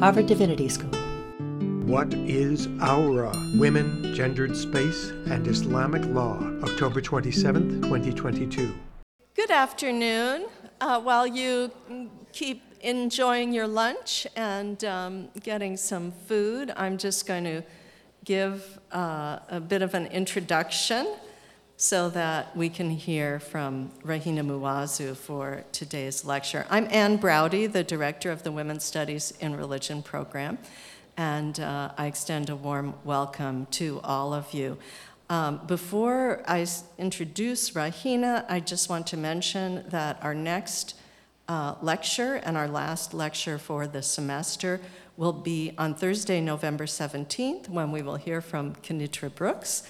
Harvard Divinity School. What is Aura? Women, Gendered Space, and Islamic Law, October 27th, 2022. Good afternoon. Uh, while you keep enjoying your lunch and um, getting some food, I'm just going to give uh, a bit of an introduction so that we can hear from Rahina Muazu for today's lecture. I'm Ann Braude, the director of the Women's Studies in Religion program, and uh, I extend a warm welcome to all of you. Um, before I introduce Rahina, I just want to mention that our next uh, lecture and our last lecture for the semester will be on Thursday, November 17th, when we will hear from Kinitra Brooks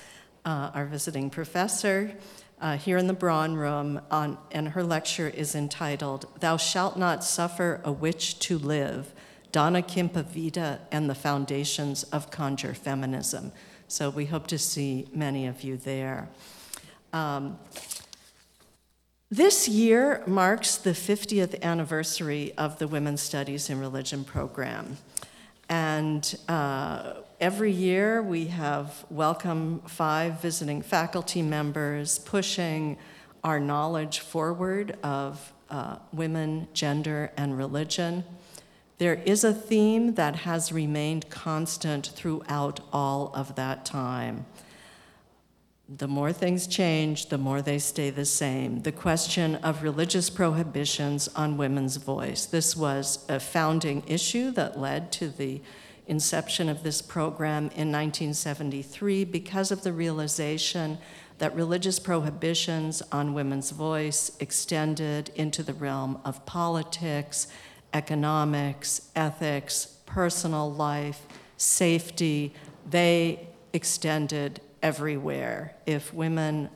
uh, our visiting professor, uh, here in the Braun Room, on, and her lecture is entitled Thou Shalt Not Suffer a Witch to Live Dona Kimpa Vita and the Foundations of Conjure Feminism. So we hope to see many of you there. Um, this year marks the 50th anniversary of the Women's Studies in Religion program. And uh, every year we have welcome five visiting faculty members pushing our knowledge forward of uh, women, gender, and religion. There is a theme that has remained constant throughout all of that time. The more things change, the more they stay the same. The question of religious prohibitions on women's voice. This was a founding issue that led to the inception of this program in 1973 because of the realization that religious prohibitions on women's voice extended into the realm of politics, economics, ethics, personal life, safety. They extended everywhere. If women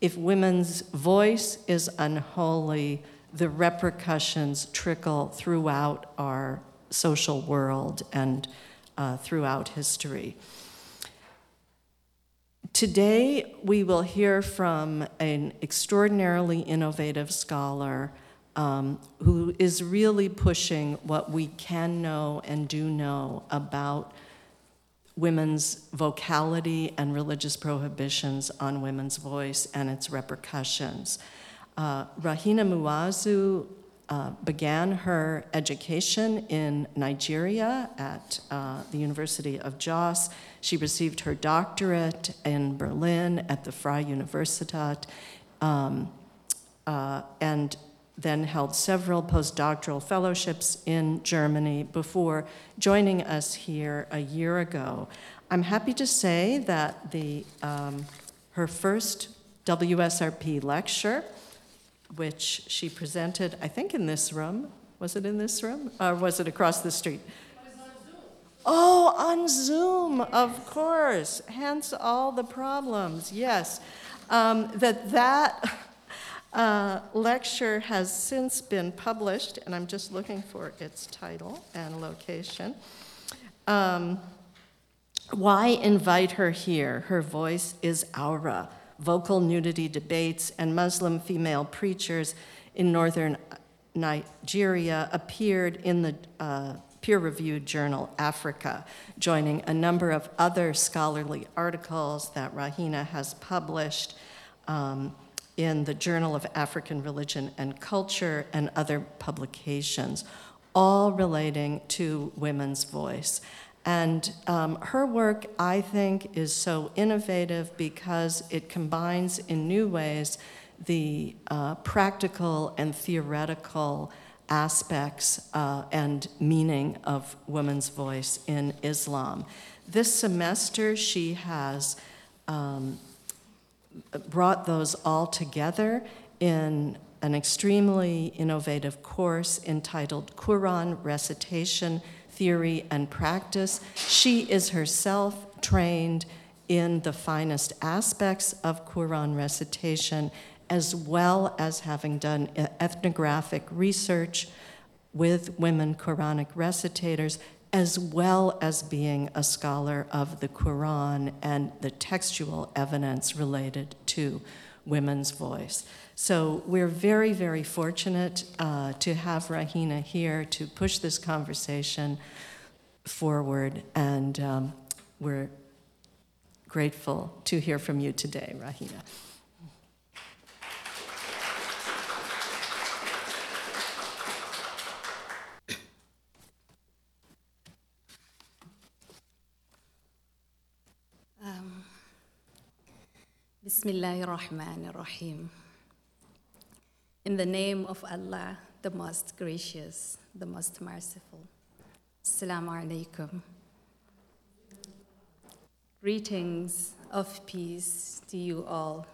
if women's voice is unholy, the repercussions trickle throughout our social world and uh, throughout history. Today, we will hear from an extraordinarily innovative scholar um, who is really pushing what we can know and do know about women's vocality and religious prohibitions on women's voice and its repercussions. Uh, Rahina Muazu uh, began her education in Nigeria at uh, the University of Jos. She received her doctorate in Berlin at the Freie Universität um, uh, and then held several postdoctoral fellowships in Germany before joining us here a year ago. I'm happy to say that the, um, her first WSRP lecture which she presented, I think, in this room. Was it in this room? Or was it across the street? Oh, on Zoom, of course. Hence all the problems. Yes, um, that that uh, lecture has since been published, and I'm just looking for its title and location. Um, why invite her here? Her voice is aura vocal nudity debates, and Muslim female preachers in northern Nigeria appeared in the uh, peer reviewed journal Africa, joining a number of other scholarly articles that Rahina has published um, in the Journal of African Religion and Culture and other publications, all relating to women's voice. And um, her work, I think, is so innovative because it combines in new ways the uh, practical and theoretical aspects uh, and meaning of women's voice in Islam. This semester, she has um, brought those all together in an extremely innovative course entitled Quran Recitation theory, and practice. She is herself trained in the finest aspects of Quran recitation, as well as having done uh, ethnographic research with women Quranic recitators, as well as being a scholar of the Quran and the textual evidence related to women's voice. So we're very, very fortunate uh, to have Rahina here to push this conversation forward, and um, we're grateful to hear from you today, Rahina. Um, Bismillahir Rahmanir Rahim. In the name of Allah, the most gracious, the most merciful. Assalamu alaikum. Greetings of peace to you all.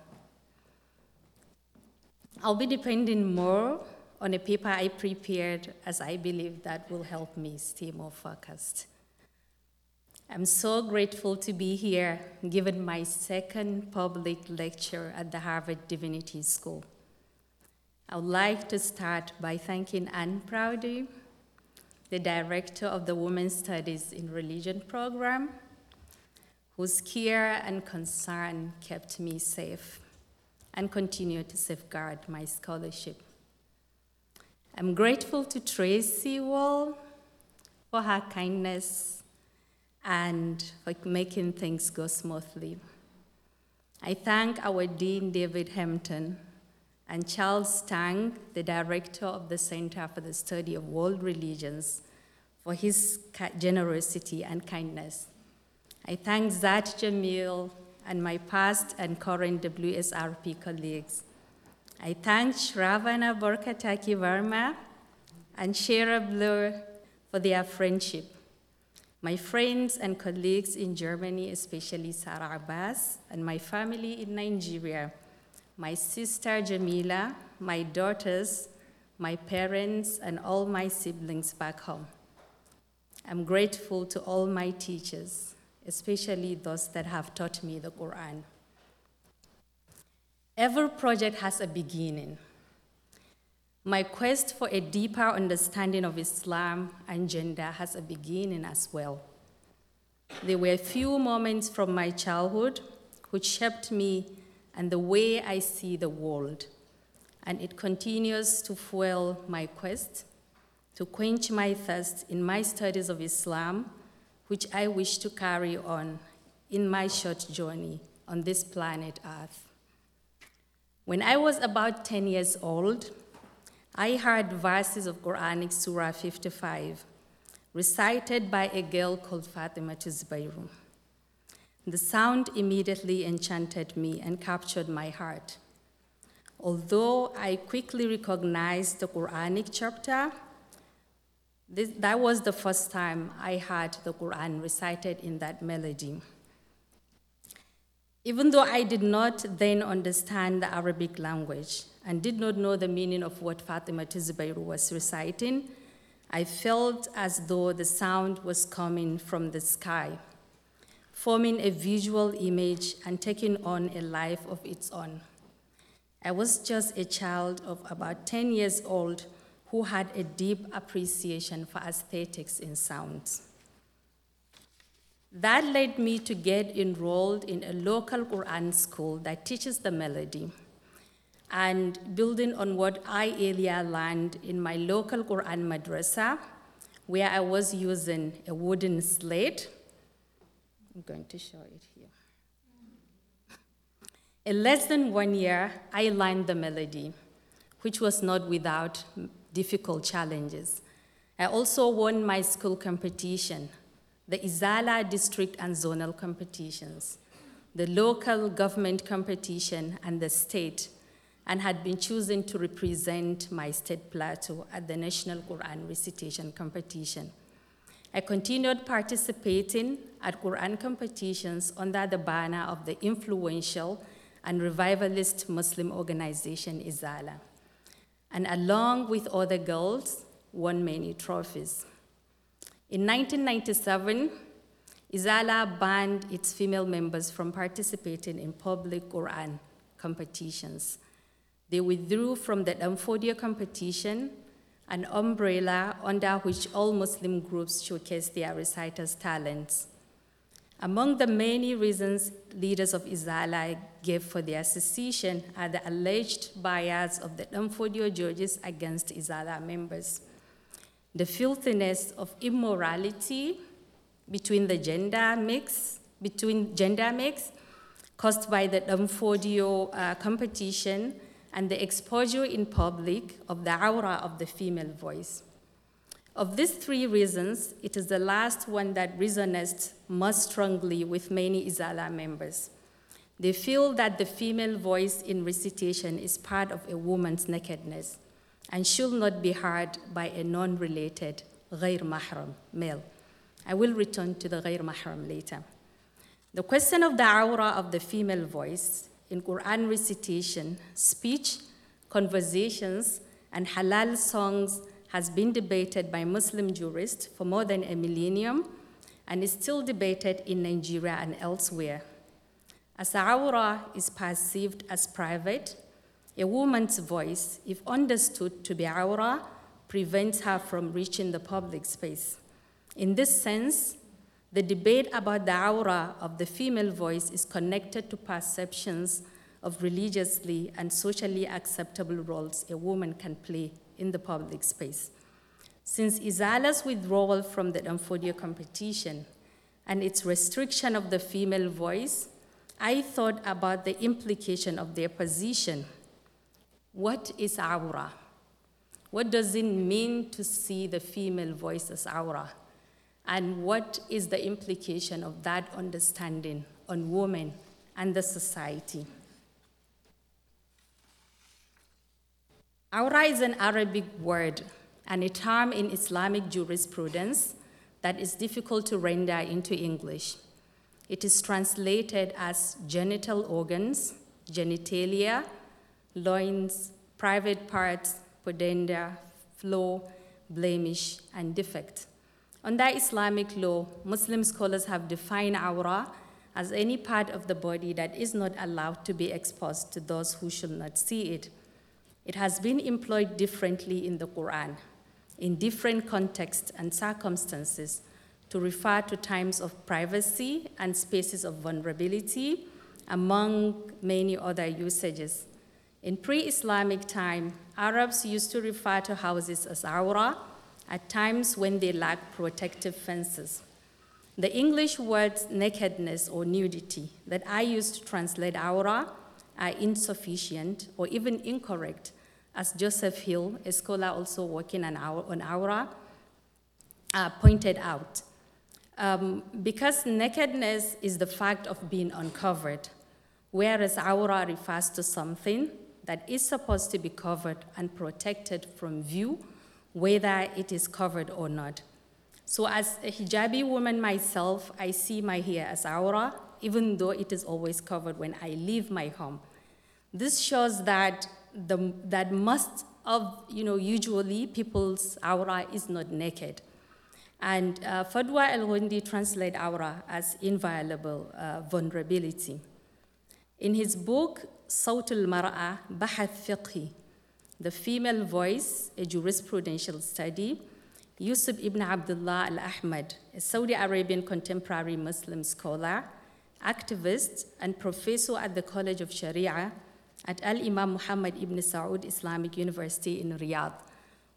I'll be depending more on a paper I prepared as I believe that will help me stay more focused. I'm so grateful to be here, given my second public lecture at the Harvard Divinity School. I would like to start by thanking Ann Braude, the director of the Women's Studies in Religion program, whose care and concern kept me safe and continue to safeguard my scholarship. I'm grateful to Tracy Wall for her kindness and for making things go smoothly. I thank our Dean David Hempton and Charles Stang, the director of the Center for the Study of World Religions, for his generosity and kindness. I thank Zat Jamil and my past and current WSRP colleagues. I thank Shravana Borkataky-Varma and Shira Blur for their friendship. My friends and colleagues in Germany, especially Sarah Abbas, and my family in Nigeria, my sister Jamila, my daughters, my parents, and all my siblings back home. I'm grateful to all my teachers, especially those that have taught me the Quran. Every project has a beginning. My quest for a deeper understanding of Islam and gender has a beginning as well. There were a few moments from my childhood which shaped me and the way I see the world, and it continues to fuel my quest to quench my thirst in my studies of Islam, which I wish to carry on in my short journey on this planet Earth. When I was about 10 years old, I heard verses of Quranic Surah 55 recited by a girl called Fatima Tizbayru. The sound immediately enchanted me and captured my heart. Although I quickly recognized the Quranic chapter, this, that was the first time I heard the Quran recited in that melody. Even though I did not then understand the Arabic language and did not know the meaning of what Fatima Tizbayru was reciting, I felt as though the sound was coming from the sky, forming a visual image and taking on a life of its own. I was just a child of about 10 years old who had a deep appreciation for aesthetics in sounds. That led me to get enrolled in a local Quran school that teaches the melody. And building on what I earlier learned in my local Quran madrasa, where I was using a wooden slate, I'm going to show it here. In less than one year, I learned the melody, which was not without difficult challenges. I also won my school competition, the Izala district and zonal competitions, the local government competition, and the state, and had been chosen to represent my state plateau at the National Quran Recitation Competition. I continued participating at Quran competitions under the banner of the influential and revivalist Muslim organization Izala, and along with other girls, won many trophies. In 1997, Izala banned its female members from participating in public Quran competitions. They withdrew from the Danfodio competition, an umbrella under which all Muslim groups showcase their reciters' talents. Among the many reasons leaders of Izala gave for their secession are the alleged bias of the Danfodio judges against Izala members, the filthiness of immorality between the gender mix, between gender mix caused by the Danfodio uh, competition and the exposure in public of the aura of the female voice. Of these three reasons, it is the last one that resonates most strongly with many Izala members. They feel that the female voice in recitation is part of a woman's nakedness and should not be heard by a non related غير mahram male. I will return to the غير mahram later. The question of the aura of the female voice in Quran recitation, speech, conversations, and halal songs has been debated by Muslim jurists for more than a millennium and is still debated in Nigeria and elsewhere. As aura is perceived as private, a woman's voice, if understood to be aura, prevents her from reaching the public space. In this sense, the debate about the aura of the female voice is connected to perceptions of religiously and socially acceptable roles a woman can play in the public space. Since Izala's withdrawal from the Danfodio competition and its restriction of the female voice, I thought about the implication of their position. What is aura? What does it mean to see the female voice as aura? And what is the implication of that understanding on women and the society? Aura is an Arabic word and a term in Islamic jurisprudence that is difficult to render into English. It is translated as genital organs, genitalia, loins, private parts, pudenda, flaw, blemish, and defect. Under Islamic law, Muslim scholars have defined aura as any part of the body that is not allowed to be exposed to those who should not see it. It has been employed differently in the Quran, in different contexts and circumstances, to refer to times of privacy and spaces of vulnerability, among many other usages. In pre Islamic time, Arabs used to refer to houses as aura at times when they lack protective fences. The English words nakedness or nudity that I use to translate aura are insufficient or even incorrect as Joseph Hill, a scholar also working on, aura, uh, pointed out. Um, because nakedness is the fact of being uncovered, whereas aura refers to something that is supposed to be covered and protected from view, whether it is covered or not. So, as a hijabi woman myself, I see my hair as aura, even though it is always covered when I leave my home. This shows that the, that most of, you know, usually people's aura is not naked. And uh, Fadwa El-Guindi translate aura as inviolable uh, vulnerability. In his book, Sawt al-Mar'a, Bahath Fiqhi, The Female Voice, a Jurisprudential Study, Yusuf ibn Abdullah al-Ahmad, a Saudi Arabian contemporary Muslim scholar, activist, and professor at the College of Sharia, at Al Imam Muhammad ibn Saud Islamic University in Riyadh,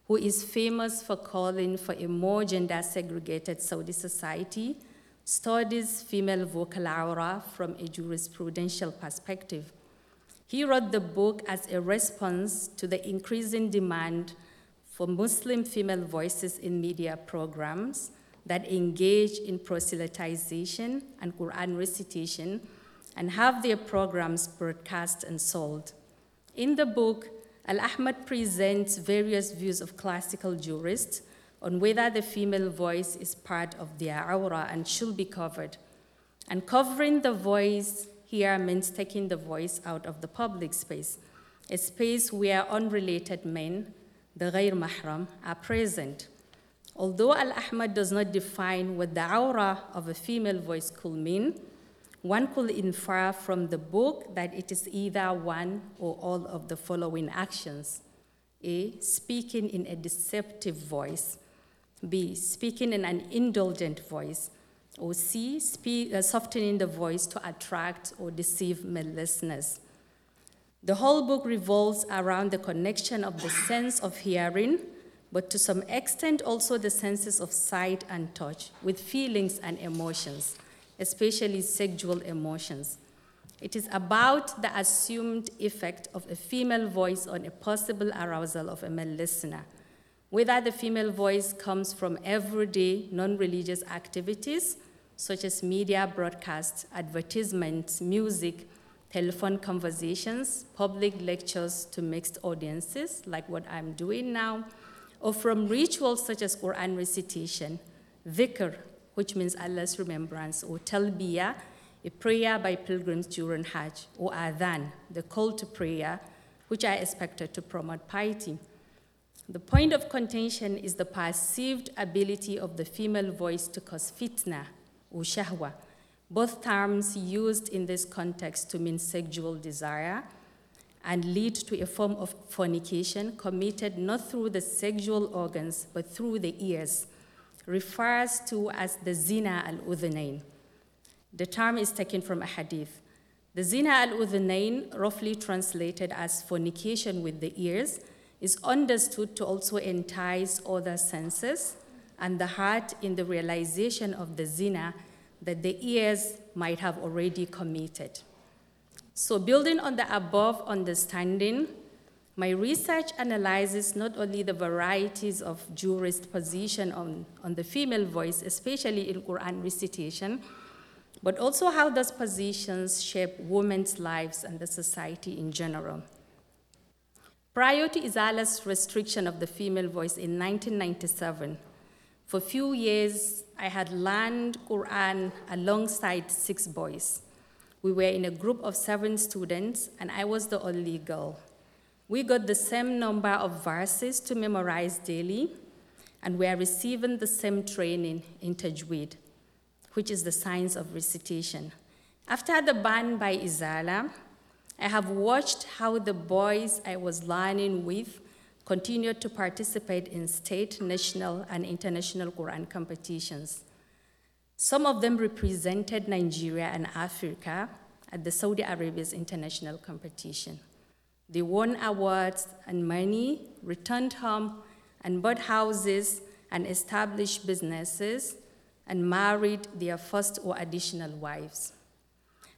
who is famous for calling for a more gender segregated Saudi society, studies female vocal aura from a jurisprudential perspective. He wrote the book as a response to the increasing demand for Muslim female voices in media programs that engage in proselytization and Quran recitation and have their programs broadcast and sold. In the book, Al Ahmad presents various views of classical jurists on whether the female voice is part of their aura and should be covered. And covering the voice here means taking the voice out of the public space, a space where unrelated men, the ghair mahram, are present. Although Al Ahmad does not define what the aura of a female voice could mean, one could infer from the book that it is either one or all of the following actions A. Speaking in a deceptive voice, B. Speaking in an indulgent voice, or C, speak, uh, softening the voice to attract or deceive male listeners. The whole book revolves around the connection of the sense of hearing, but to some extent also the senses of sight and touch, with feelings and emotions, especially sexual emotions. It is about the assumed effect of a female voice on a possible arousal of a male listener. Whether the female voice comes from everyday non religious activities, such as media broadcasts, advertisements, music, telephone conversations, public lectures to mixed audiences, like what I'm doing now, or from rituals such as Quran recitation, dhikr, which means Allah's remembrance, or talbiyah, a prayer by pilgrims during Hajj, or adhan, the call to prayer, which are expected to promote piety. The point of contention is the perceived ability of the female voice to cause fitna or shahwa, both terms used in this context to mean sexual desire and lead to a form of fornication committed not through the sexual organs but through the ears, refers to as the zina al udhunain. The term is taken from a hadith. The zina al udhunain, roughly translated as fornication with the ears, is understood to also entice other senses and the heart in the realization of the zina that the ears might have already committed. So, building on the above understanding, my research analyzes not only the varieties of jurist position on, on the female voice, especially in Quran recitation, but also how those positions shape women's lives and the society in general. Prior to Izala's restriction of the female voice in 1997, for a few years I had learned Quran alongside six boys. We were in a group of seven students, and I was the only girl. We got the same number of verses to memorize daily, and we are receiving the same training in Tajweed, which is the science of recitation. After the ban by Izala, I have watched how the boys I was learning with continued to participate in state, national, and international Quran competitions. Some of them represented Nigeria and Africa at the Saudi Arabia's international competition. They won awards and money, returned home, and bought houses and established businesses, and married their first or additional wives.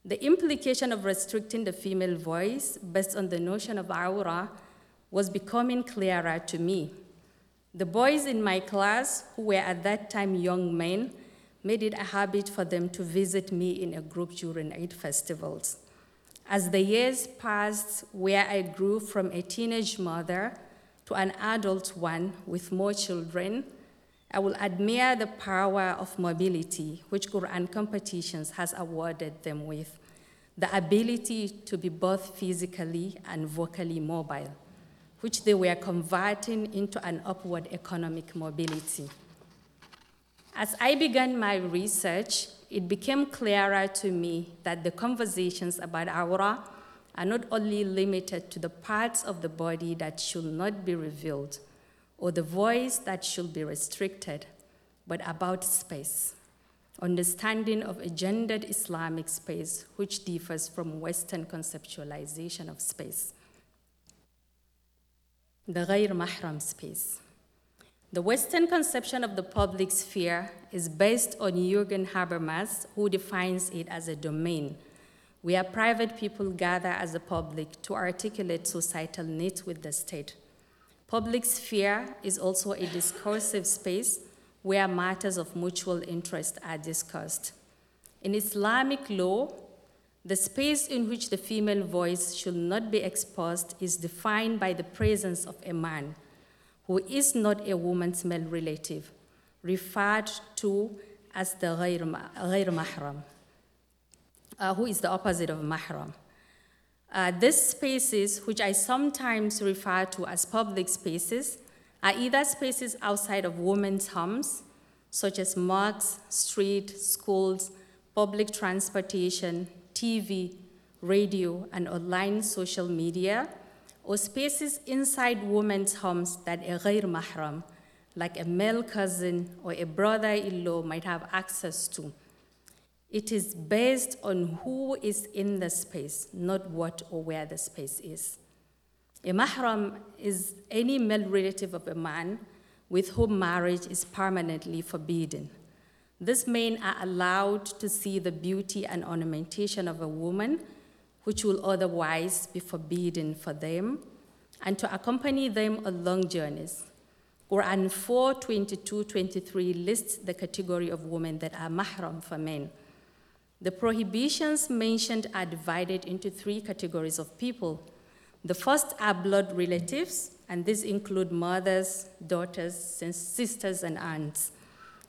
The implication of restricting the female voice based on the notion of aura was becoming clearer to me. The boys in my class, who were at that time young men, made it a habit for them to visit me in a group during Eid festivals. As the years passed, where I grew from a teenage mother to an adult one with more children, I will admire the power of mobility which Quran competitions has awarded them with, the ability to be both physically and vocally mobile, which they were converting into an upward economic mobility. As I began my research, it became clearer to me that the conversations about aura are not only limited to the parts of the body that should not be revealed or the voice that should be restricted, but about space, understanding of a gendered Islamic space which differs from Western conceptualization of space. The Ghair Mahram space. The Western conception of the public sphere is based on Jürgen Habermas, who defines it as a domain where private people gather as a public to articulate societal needs with the state. Public sphere is also a discursive space where matters of mutual interest are discussed. In Islamic law, the space in which the female voice should not be exposed is defined by the presence of a man who is not a woman's male relative, referred to as the غير mahram, uh, who is the opposite of mahram. Uh, these spaces, which I sometimes refer to as public spaces, are either spaces outside of women's homes, such as mosques, street, schools, public transportation, TV, radio, and online social media, or spaces inside women's homes that a ghair mahram, like a male cousin or a brother-in-law might have access to It is based on who is in the space, not what or where the space is. A mahram is any male relative of a man with whom marriage is permanently forbidden. These men are allowed to see the beauty and ornamentation of a woman, which will otherwise be forbidden for them, and to accompany them on long journeys. Quran 4 22 23 lists the category of women that are mahram for men. The prohibitions mentioned are divided into three categories of people. The first are blood relatives, and these include mothers, daughters, sisters, and aunts.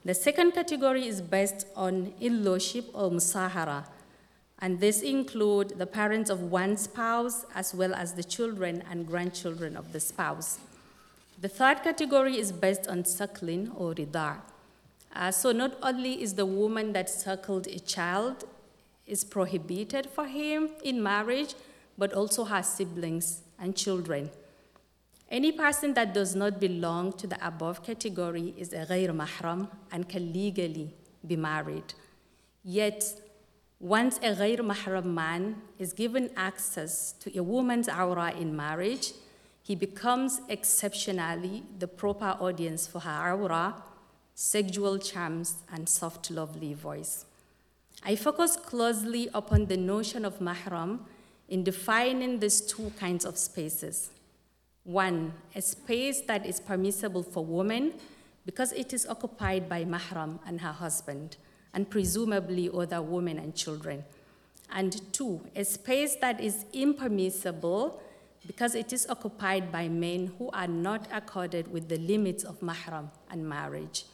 The second category is based on in-lawship or musahara, and this include the parents of one spouse as well as the children and grandchildren of the spouse. The third category is based on suckling or ridar. Uh, so not only is the woman that suckled a child is prohibited for him in marriage, but also her siblings and children. Any person that does not belong to the above category is a ghair mahram and can legally be married. Yet, once a ghair mahram man is given access to a woman's aura in marriage, he becomes exceptionally the proper audience for her aura, sexual charms, and soft, lovely voice. I focus closely upon the notion of mahram in defining these two kinds of spaces. One, a space that is permissible for women because it is occupied by mahram and her husband, and presumably other women and children. And two, a space that is impermissible because it is occupied by men who are not accorded with the limits of mahram and marriage.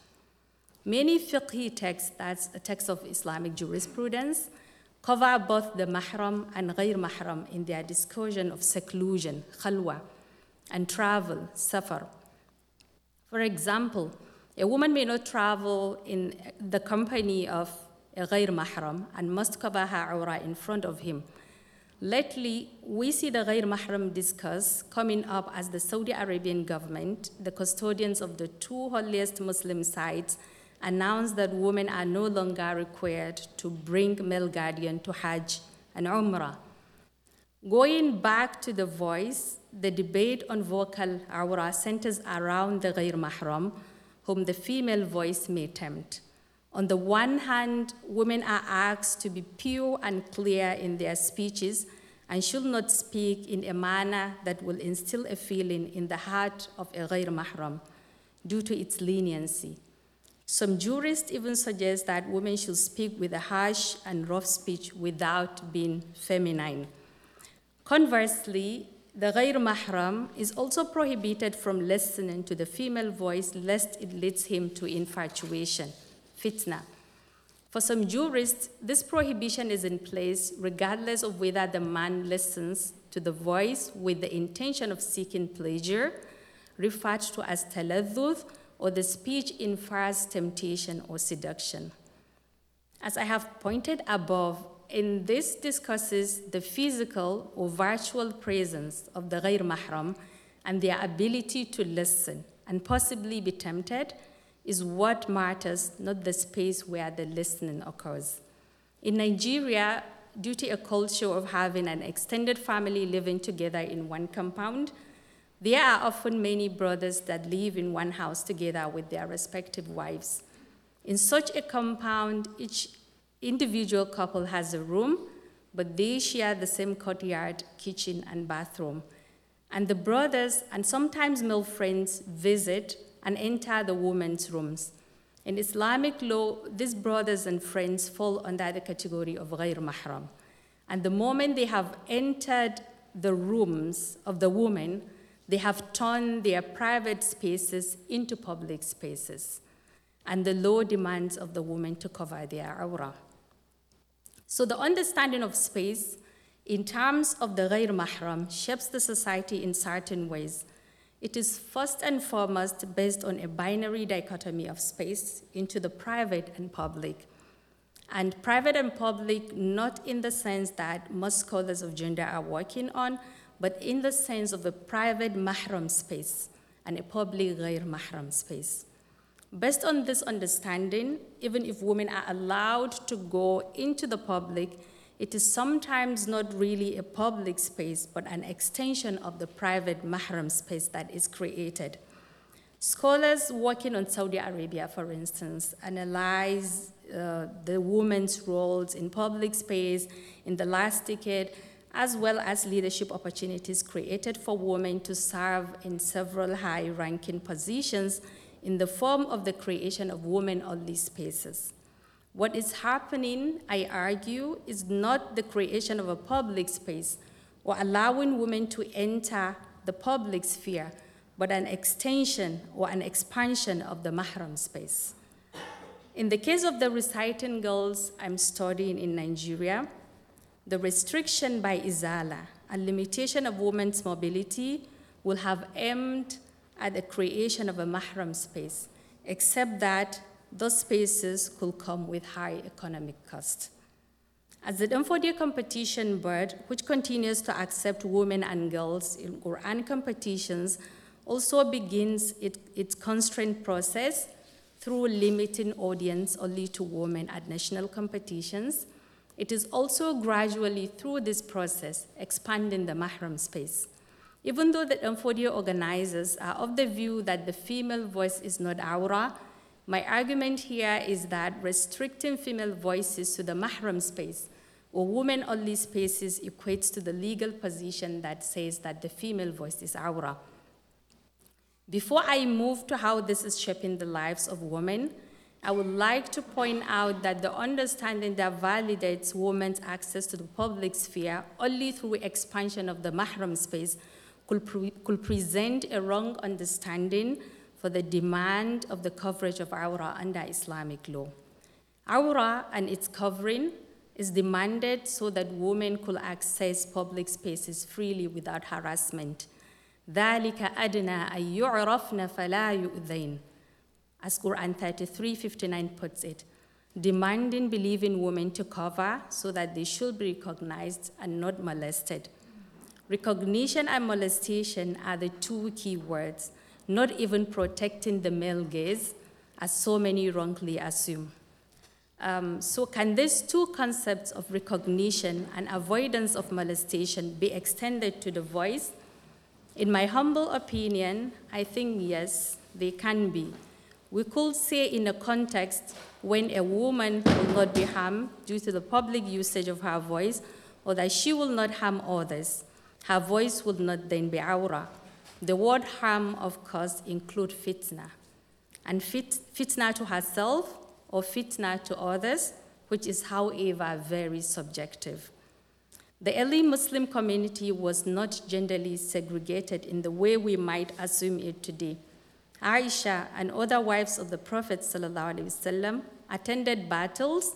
Many fiqhi texts, that's a text of Islamic jurisprudence, cover both the mahram and ghair mahram in their discussion of seclusion, khalwa, and travel, safar. For example, a woman may not travel in the company of a ghair mahram and must cover her aura in front of him. Lately, we see the ghair mahram discuss coming up as the Saudi Arabian government, the custodians of the two holiest Muslim sites, announced that women are no longer required to bring male guardian to Hajj and Umrah. Going back to the voice, the debate on vocal aura centers around the ghair mahram, whom the female voice may tempt. On the one hand, women are asked to be pure and clear in their speeches and should not speak in a manner that will instill a feeling in the heart of a ghair mahram due to its leniency. Some jurists even suggest that women should speak with a harsh and rough speech without being feminine. Conversely, the ghair mahram is also prohibited from listening to the female voice lest it leads him to infatuation, fitna. For some jurists, this prohibition is in place regardless of whether the man listens to the voice with the intention of seeking pleasure, referred to as taladduth, or the speech infers temptation or seduction. As I have pointed above, in this discusses the physical or virtual presence of the ghair mahram and their ability to listen and possibly be tempted is what matters, not the space where the listening occurs. In Nigeria, due to a culture of having an extended family living together in one compound, there are often many brothers that live in one house together with their respective wives. In such a compound, each individual couple has a room, but they share the same courtyard, kitchen, and bathroom. And the brothers and sometimes male friends visit and enter the women's rooms. In Islamic law, these brothers and friends fall under the category of ghair mahram. And the moment they have entered the rooms of the woman, they have turned their private spaces into public spaces, and the law demands of the woman to cover their aura. So, the understanding of space in terms of the ghair mahram shapes the society in certain ways. It is first and foremost based on a binary dichotomy of space into the private and public. And private and public, not in the sense that most scholars of gender are working on, but in the sense of a private mahram space and a public ghair mahram space. Based on this understanding, even if women are allowed to go into the public, it is sometimes not really a public space, but an extension of the private mahram space that is created. Scholars working on Saudi Arabia, for instance, analyze uh, the women's roles in public space in the last decade, as well as leadership opportunities created for women to serve in several high ranking positions in the form of the creation of women only spaces. What is happening, I argue, is not the creation of a public space or allowing women to enter the public sphere, but an extension or an expansion of the mahram space. In the case of the reciting girls I'm studying in Nigeria, the restriction by Izala and limitation of women's mobility will have aimed at the creation of a mahram space, except that those spaces could come with high economic cost. As the Danfodio competition board, which continues to accept women and girls in Quran competitions, also begins it, its constraint process through limiting audience only to women at national competitions. It is also gradually through this process expanding the mahram space. Even though the Danfodio organizers are of the view that the female voice is not aura, my argument here is that restricting female voices to the mahram space or women only spaces equates to the legal position that says that the female voice is aura. Before I move to how this is shaping the lives of women, I would like to point out that the understanding that validates women's access to the public sphere only through expansion of the mahram space could, pre- could present a wrong understanding for the demand of the coverage of aura under Islamic law. Aura and its covering is demanded so that women could access public spaces freely without harassment. ذلك أدنى أن يعرفن فلا يؤذين as Quran 33:59 puts it, demanding believing women to cover so that they should be recognized and not molested. Recognition and molestation are the two key words not even protecting the male gaze, as so many wrongly assume. Um, so, can these two concepts of recognition and avoidance of molestation be extended to the voice? In my humble opinion, I think yes, they can be. We could say in a context when a woman will not be harmed due to the public usage of her voice, or that she will not harm others, her voice would not then be aura. The word harm, of course, include fitna, and fit, fitna to herself or fitna to others, which is, however, very subjective. The early Muslim community was not genderly segregated in the way we might assume it today. Aisha and other wives of the Prophet ﷺ attended battles,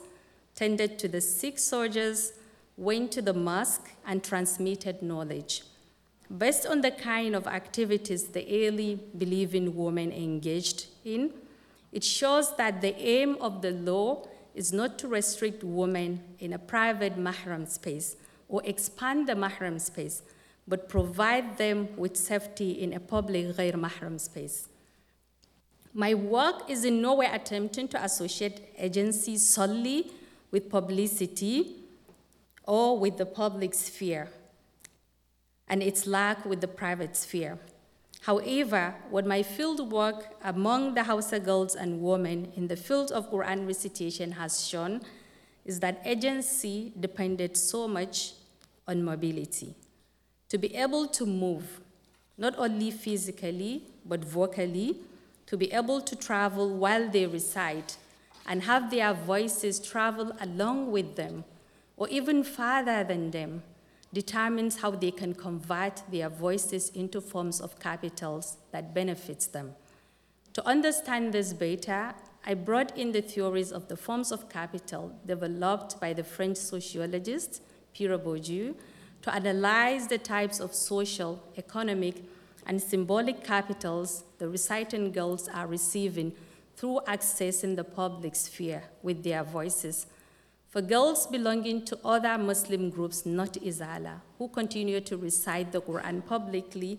tended to the sick soldiers, went to the mosque, and transmitted knowledge. Based on the kind of activities the early believing women engaged in, it shows that the aim of the law is not to restrict women in a private mahram space or expand the mahram space, but provide them with safety in a public ghair mahram space. My work is in no way attempting to associate agencies solely with publicity or with the public sphere and its lack with the private sphere. However, what my field work among the Hausa girls and women in the field of Quran recitation has shown is that agency depended so much on mobility. To be able to move, not only physically, but vocally, to be able to travel while they recite and have their voices travel along with them or even farther than them determines how they can convert their voices into forms of capitals that benefits them. To understand this better, I brought in the theories of the forms of capital developed by the French sociologist Pierre Bourdieu to analyze the types of social, economic, and symbolic capitals the reciting girls are receiving through accessing the public sphere with their voices for girls belonging to other Muslim groups, not Izala, who continue to recite the Quran publicly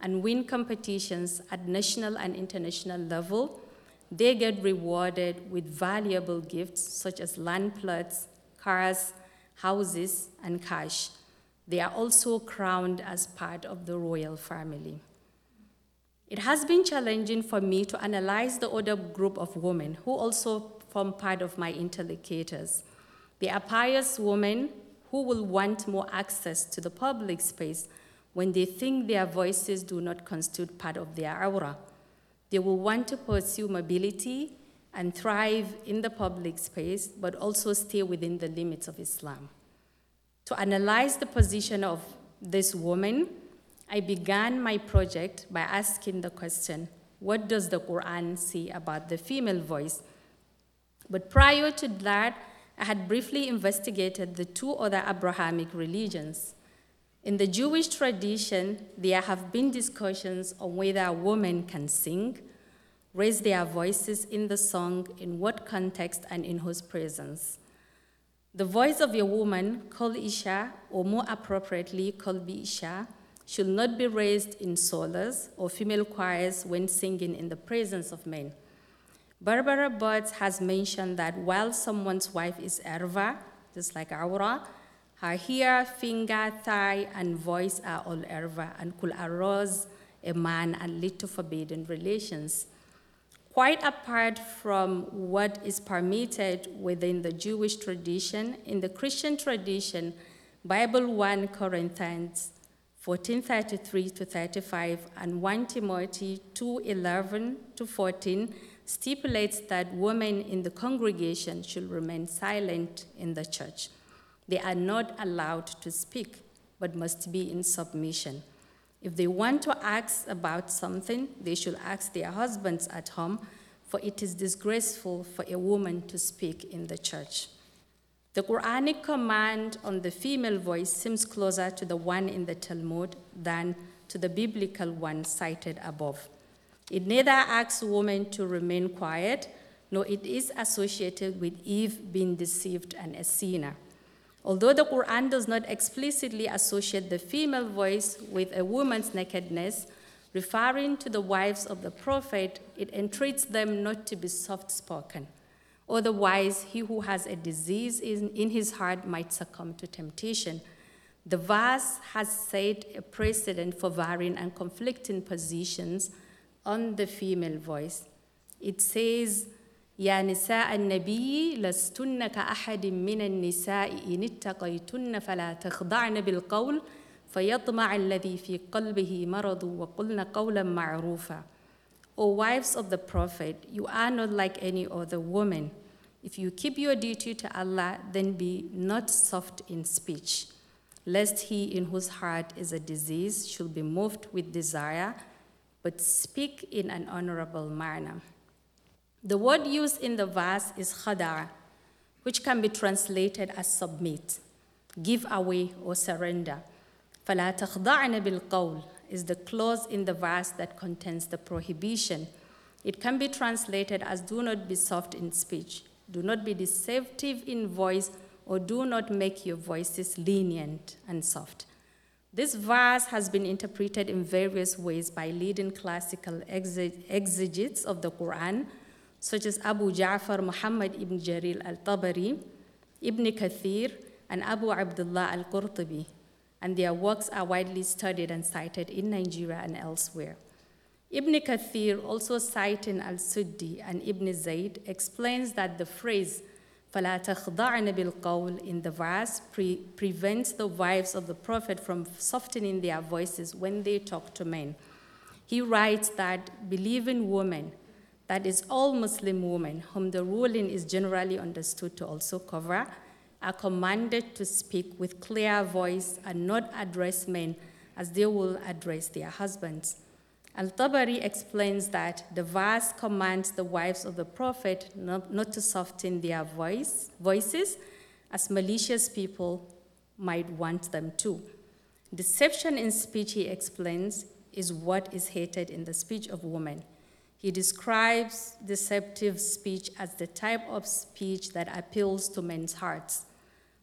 and win competitions at national and international level, they get rewarded with valuable gifts such as land plots, cars, houses, and cash. They are also crowned as part of the royal family. It has been challenging for me to analyze the other group of women who also form part of my interlocutors. They are pious women who will want more access to the public space when they think their voices do not constitute part of their aura. They will want to pursue mobility and thrive in the public space, but also stay within the limits of Islam. To analyze the position of this woman, I began my project by asking the question what does the Quran say about the female voice? But prior to that, I had briefly investigated the two other Abrahamic religions. In the Jewish tradition, there have been discussions on whether a woman can sing, raise their voices in the song, in what context, and in whose presence. The voice of a woman, called Isha, or more appropriately called Isha, should not be raised in solos or female choirs when singing in the presence of men. Barbara Butts has mentioned that while someone's wife is erva, just like Aura, her hair, finger, thigh, and voice are all erva and could arouse a man and lead to forbidden relations. Quite apart from what is permitted within the Jewish tradition, in the Christian tradition, Bible 1 Corinthians 14:33 to 35 and 1 Timothy 2:11 to 14 stipulates that women in the congregation should remain silent in the church. They are not allowed to speak, but must be in submission. If they want to ask about something, they should ask their husbands at home, for it is disgraceful for a woman to speak in the church. The Quranic command on the female voice seems closer to the one in the Talmud than to the biblical one cited above. It neither asks women to remain quiet, nor it is associated with Eve being deceived and a sinner. Although the Quran does not explicitly associate the female voice with a woman's nakedness, referring to the wives of the prophet, it entreats them not to be soft spoken. Otherwise, he who has a disease in, in his heart might succumb to temptation. The verse has set a precedent for varying and conflicting positions on the female voice. It says, يا نساء النبي لستن كأحد من النساء إن اتقيتن فلا تخضعن بالقول فيطمع الذي في قلبه مرض وقلن قولا معروفا. O wives of the Prophet, you are not like any other woman. If you keep your duty to Allah, then be not soft in speech, lest he in whose heart is a disease should be moved with desire, but speak in an honorable manner. The word used in the verse is khada, which can be translated as submit, give away, or surrender. فَلَا تَخْضَعْنَ بِالْقَوْلِ is the clause in the verse that contains the prohibition. It can be translated as do not be soft in speech, do not be deceptive in voice, or do not make your voices lenient and soft. This verse has been interpreted in various ways by leading classical exegetes of the Quran, such as Abu Ja'far Muhammad ibn Jarir al-Tabari, Ibn Kathir, and Abu Abdullah al-Qurtubi, and their works are widely studied and cited in Nigeria and elsewhere. Ibn Kathir, also citing al-Suddi and Ibn Zayd, explains that the phrase فَلَا تَخْضَعْنَ بِالْقَوْلِ in the verse pre- prevents the wives of the Prophet from softening their voices when they talk to men. He writes that believing women, that is, all Muslim women, whom the ruling is generally understood to also cover, are commanded to speak with clear voice and not address men as they will address their husbands. Al Tabari explains that the verse commands the wives of the prophet not, not to soften their voice, voices as malicious people might want them to. Deception in speech, he explains, is what is hated in the speech of women. He describes deceptive speech as the type of speech that appeals to men's hearts.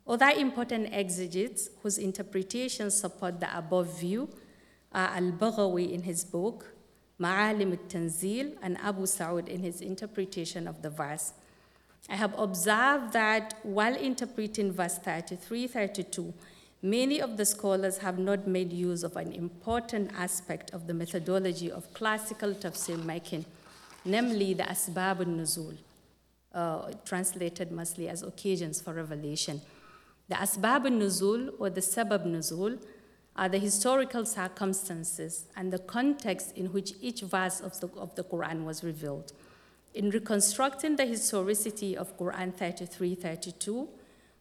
Other important exegetes whose interpretations support the above view Al Baghawi in his book, Ma'alim al-Tanzil, and Abu Sa'ud in his interpretation of the verse. I have observed that while interpreting verse 33 32, many of the scholars have not made use of an important aspect of the methodology of classical tafsir making, namely the asbab al-nuzul, uh, translated mostly as occasions for revelation. The asbab al-nuzul or the sabab nuzul are the historical circumstances and the context in which each verse of the, of the Quran was revealed. In reconstructing the historicity of Quran 33 32,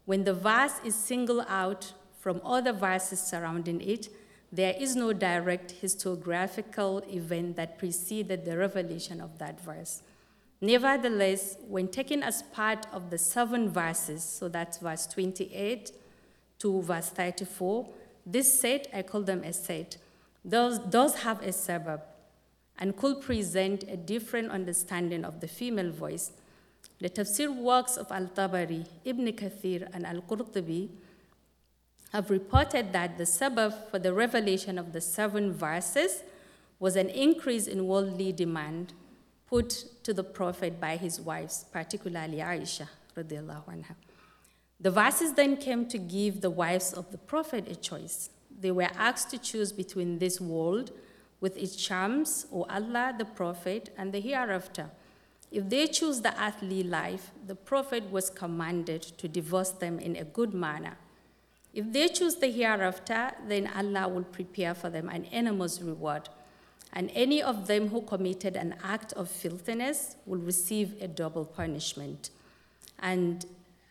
when the verse is singled out from other verses surrounding it, there is no direct historiographical event that preceded the revelation of that verse. Nevertheless, when taken as part of the seven verses, so that's verse 28 to verse 34, this set, I call them a set, does, have a sabab and could present a different understanding of the female voice. The tafsir works of Al-Tabari, Ibn Kathir, and Al-Qurtubi have reported that the sabab for the revelation of the seven verses was an increase in worldly demand put to the Prophet by his wives, particularly Aisha. Anha. The verses then came to give the wives of the Prophet a choice. They were asked to choose between this world with its charms, or Allah, the Prophet, and the hereafter. If they choose the earthly life, the Prophet was commanded to divorce them in a good manner. If they choose the hereafter, then Allah will prepare for them an enormous reward and any of them who committed an act of filthiness will receive a double punishment. And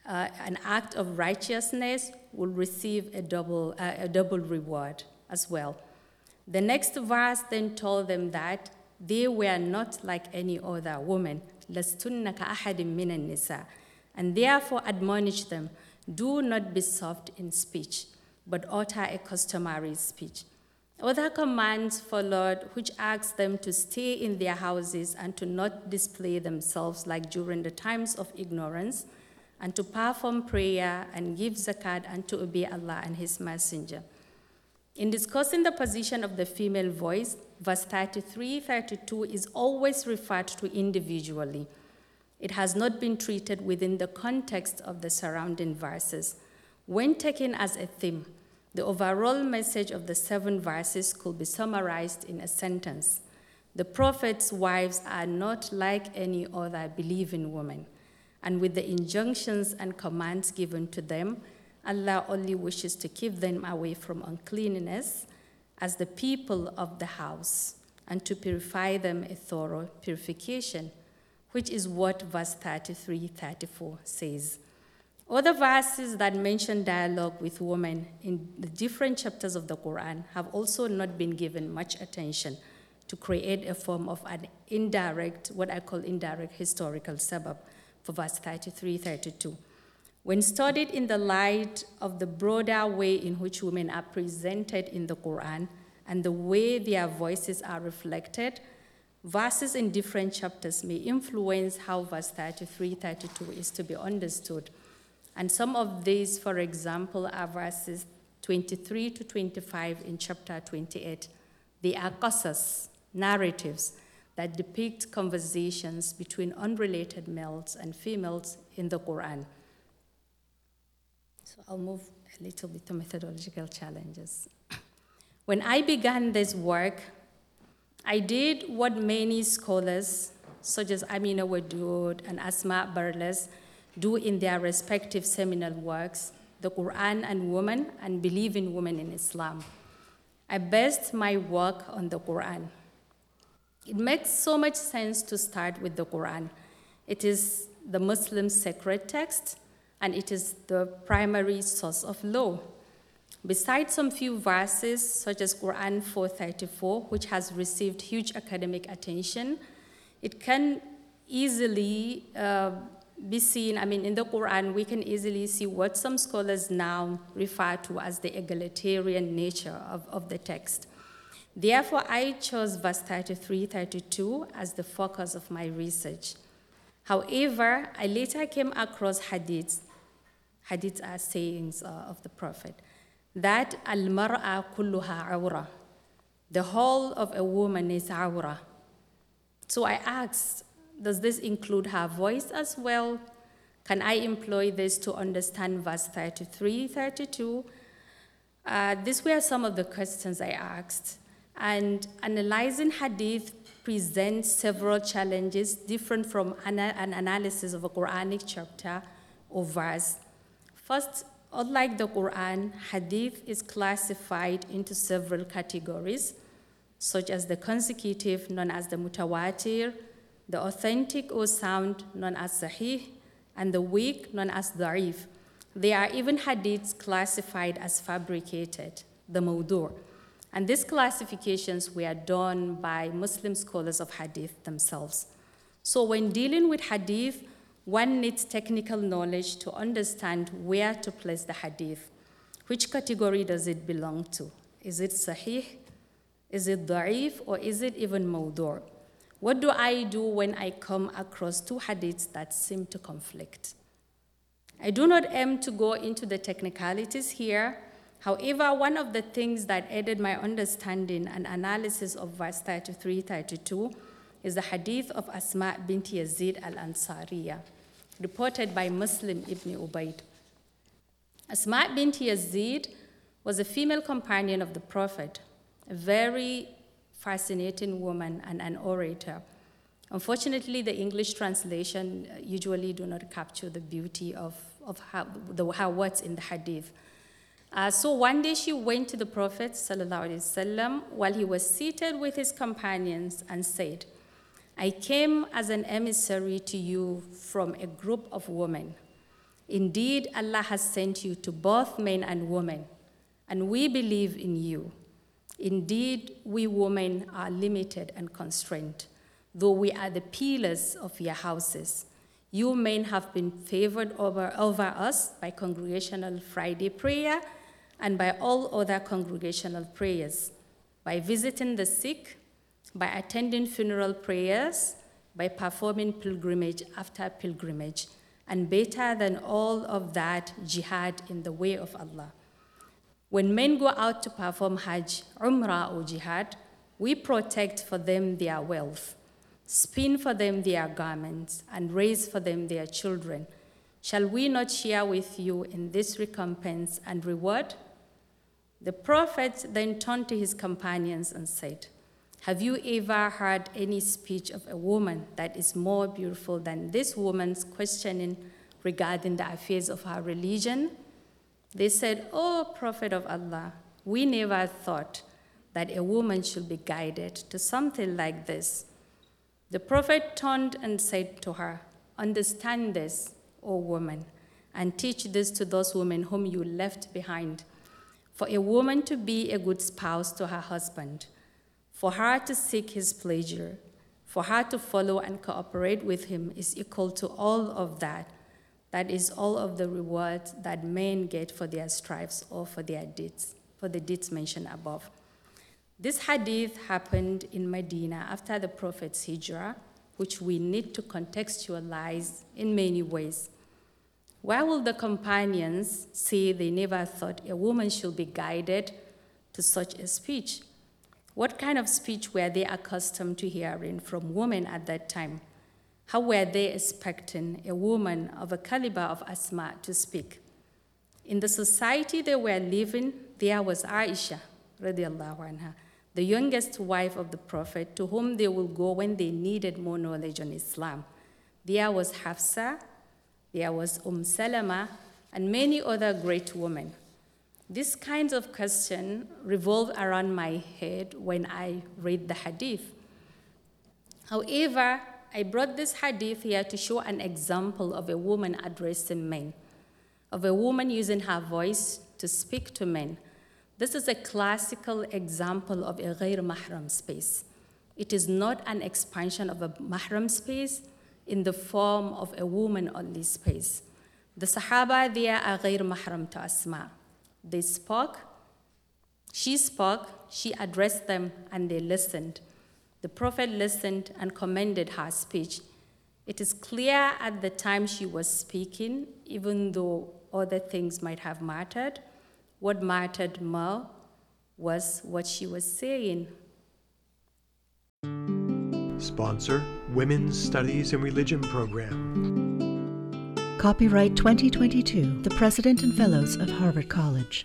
uh, an act of righteousness will receive a double, uh, a double reward as well. The next verse then told them that they were not like any other woman, and therefore admonished them, do not be soft in speech, but utter a customary speech other commands followed, which asked them to stay in their houses and to not display themselves like during the times of ignorance, and to perform prayer and give zakat and to obey Allah and His Messenger. In discussing the position of the female voice, verse 33 32 is always referred to individually. It has not been treated within the context of the surrounding verses. When taken as a theme, the overall message of the seven verses could be summarized in a sentence The prophet's wives are not like any other believing woman, and with the injunctions and commands given to them, Allah only wishes to keep them away from uncleanness as the people of the house and to purify them a thorough purification, which is what verse 33 34 says. Other verses that mention dialogue with women in the different chapters of the Quran have also not been given much attention to create a form of an indirect, what I call indirect historical sabab for verse 33 32. When studied in the light of the broader way in which women are presented in the Quran and the way their voices are reflected, verses in different chapters may influence how verse 33 32 is to be understood. And some of these, for example, are verses 23 to 25 in chapter 28. They are qasas, narratives, that depict conversations between unrelated males and females in the Quran. So I'll move a little bit to methodological challenges. When I began this work, I did what many scholars, such as Amina Wadud and Asma Barlas, do in their respective seminal works, The Quran and Women and Believing Women in Islam. I based my work on the Quran. It makes so much sense to start with the Quran. It is the Muslim sacred text, and it is the primary source of law. Besides some few verses, such as Quran 434, which has received huge academic attention, it can easily uh, be seen, I mean, in the Quran, we can easily see what some scholars now refer to as the egalitarian nature of, of the text. Therefore, I chose verse 33 32 as the focus of my research. However, I later came across hadiths, hadiths are sayings uh, of the Prophet, that al mar'a kulluha awra, the whole of a woman is awra, So I asked, does this include her voice as well? Can I employ this to understand verse 33, 32? Uh, these were some of the questions I asked. And analyzing hadith presents several challenges different from ana- an analysis of a Quranic chapter or verse. First, unlike the Quran, hadith is classified into several categories, such as the consecutive, known as the mutawatir, the authentic or sound, known as sahih, and the weak, known as da'if. There are even hadiths classified as fabricated, the mawdur. And these classifications were done by Muslim scholars of hadith themselves. So when dealing with hadith, one needs technical knowledge to understand where to place the hadith. Which category does it belong to? Is it sahih? Is it da'if? Or is it even mawdur'? What do I do when I come across two hadiths that seem to conflict? I do not aim to go into the technicalities here. However, one of the things that aided my understanding and analysis of verse 33 32 is the hadith of Asma bint Yazid al Ansariya, reported by Muslim ibn Ubaid. Asma bint Yazid was a female companion of the Prophet, a very fascinating woman and an orator. Unfortunately, the English translation uh, usually do not capture the beauty of, of how, the, how in the hadith. Uh, so one day she went to the Prophet وسلم, while he was seated with his companions and said, I came as an emissary to you from a group of women. Indeed, Allah has sent you to both men and women, and we believe in you. Indeed, we women are limited and constrained, though we are the pillars of your houses. You men have been favored over, over us by congregational Friday prayer and by all other congregational prayers, by visiting the sick, by attending funeral prayers, by performing pilgrimage after pilgrimage, and better than all of that, jihad in the way of Allah. When men go out to perform Hajj, Umrah, or Jihad, we protect for them their wealth, spin for them their garments, and raise for them their children. Shall we not share with you in this recompense and reward? The prophet then turned to his companions and said, Have you ever heard any speech of a woman that is more beautiful than this woman's questioning regarding the affairs of her religion? They said, Oh, Prophet of Allah, we never thought that a woman should be guided to something like this. The Prophet turned and said to her, Understand this, O woman, and teach this to those women whom you left behind. For a woman to be a good spouse to her husband, for her to seek his pleasure, for her to follow and cooperate with him is equal to all of that that is all of the rewards that men get for their stripes or for their deeds, for the deeds mentioned above. This hadith happened in Medina after the Prophet's hijrah, which we need to contextualize in many ways. Why will the companions say they never thought a woman should be guided to such a speech? What kind of speech were they accustomed to hearing from women at that time? How were they expecting a woman of a caliber of Asma to speak? In the society they were living, there was Aisha, radiallahu anha, the youngest wife of the Prophet, to whom they would go when they needed more knowledge on Islam. There was Hafsa, there was Umm Salama, and many other great women. These kinds of questions revolve around my head when I read the hadith. However, I brought this hadith here to show an example of a woman addressing men, of a woman using her voice to speak to men. This is a classical example of a ghair mahram space. It is not an expansion of a mahram space in the form of a woman only space. The Sahaba there are ghair mahram to Asma. They spoke, she spoke, she addressed them, and they listened. The prophet listened and commended her speech. It is clear at the time she was speaking, even though other things might have mattered, what mattered more was what she was saying. Sponsor Women's Studies and Religion Program. Copyright 2022, the President and Fellows of Harvard College.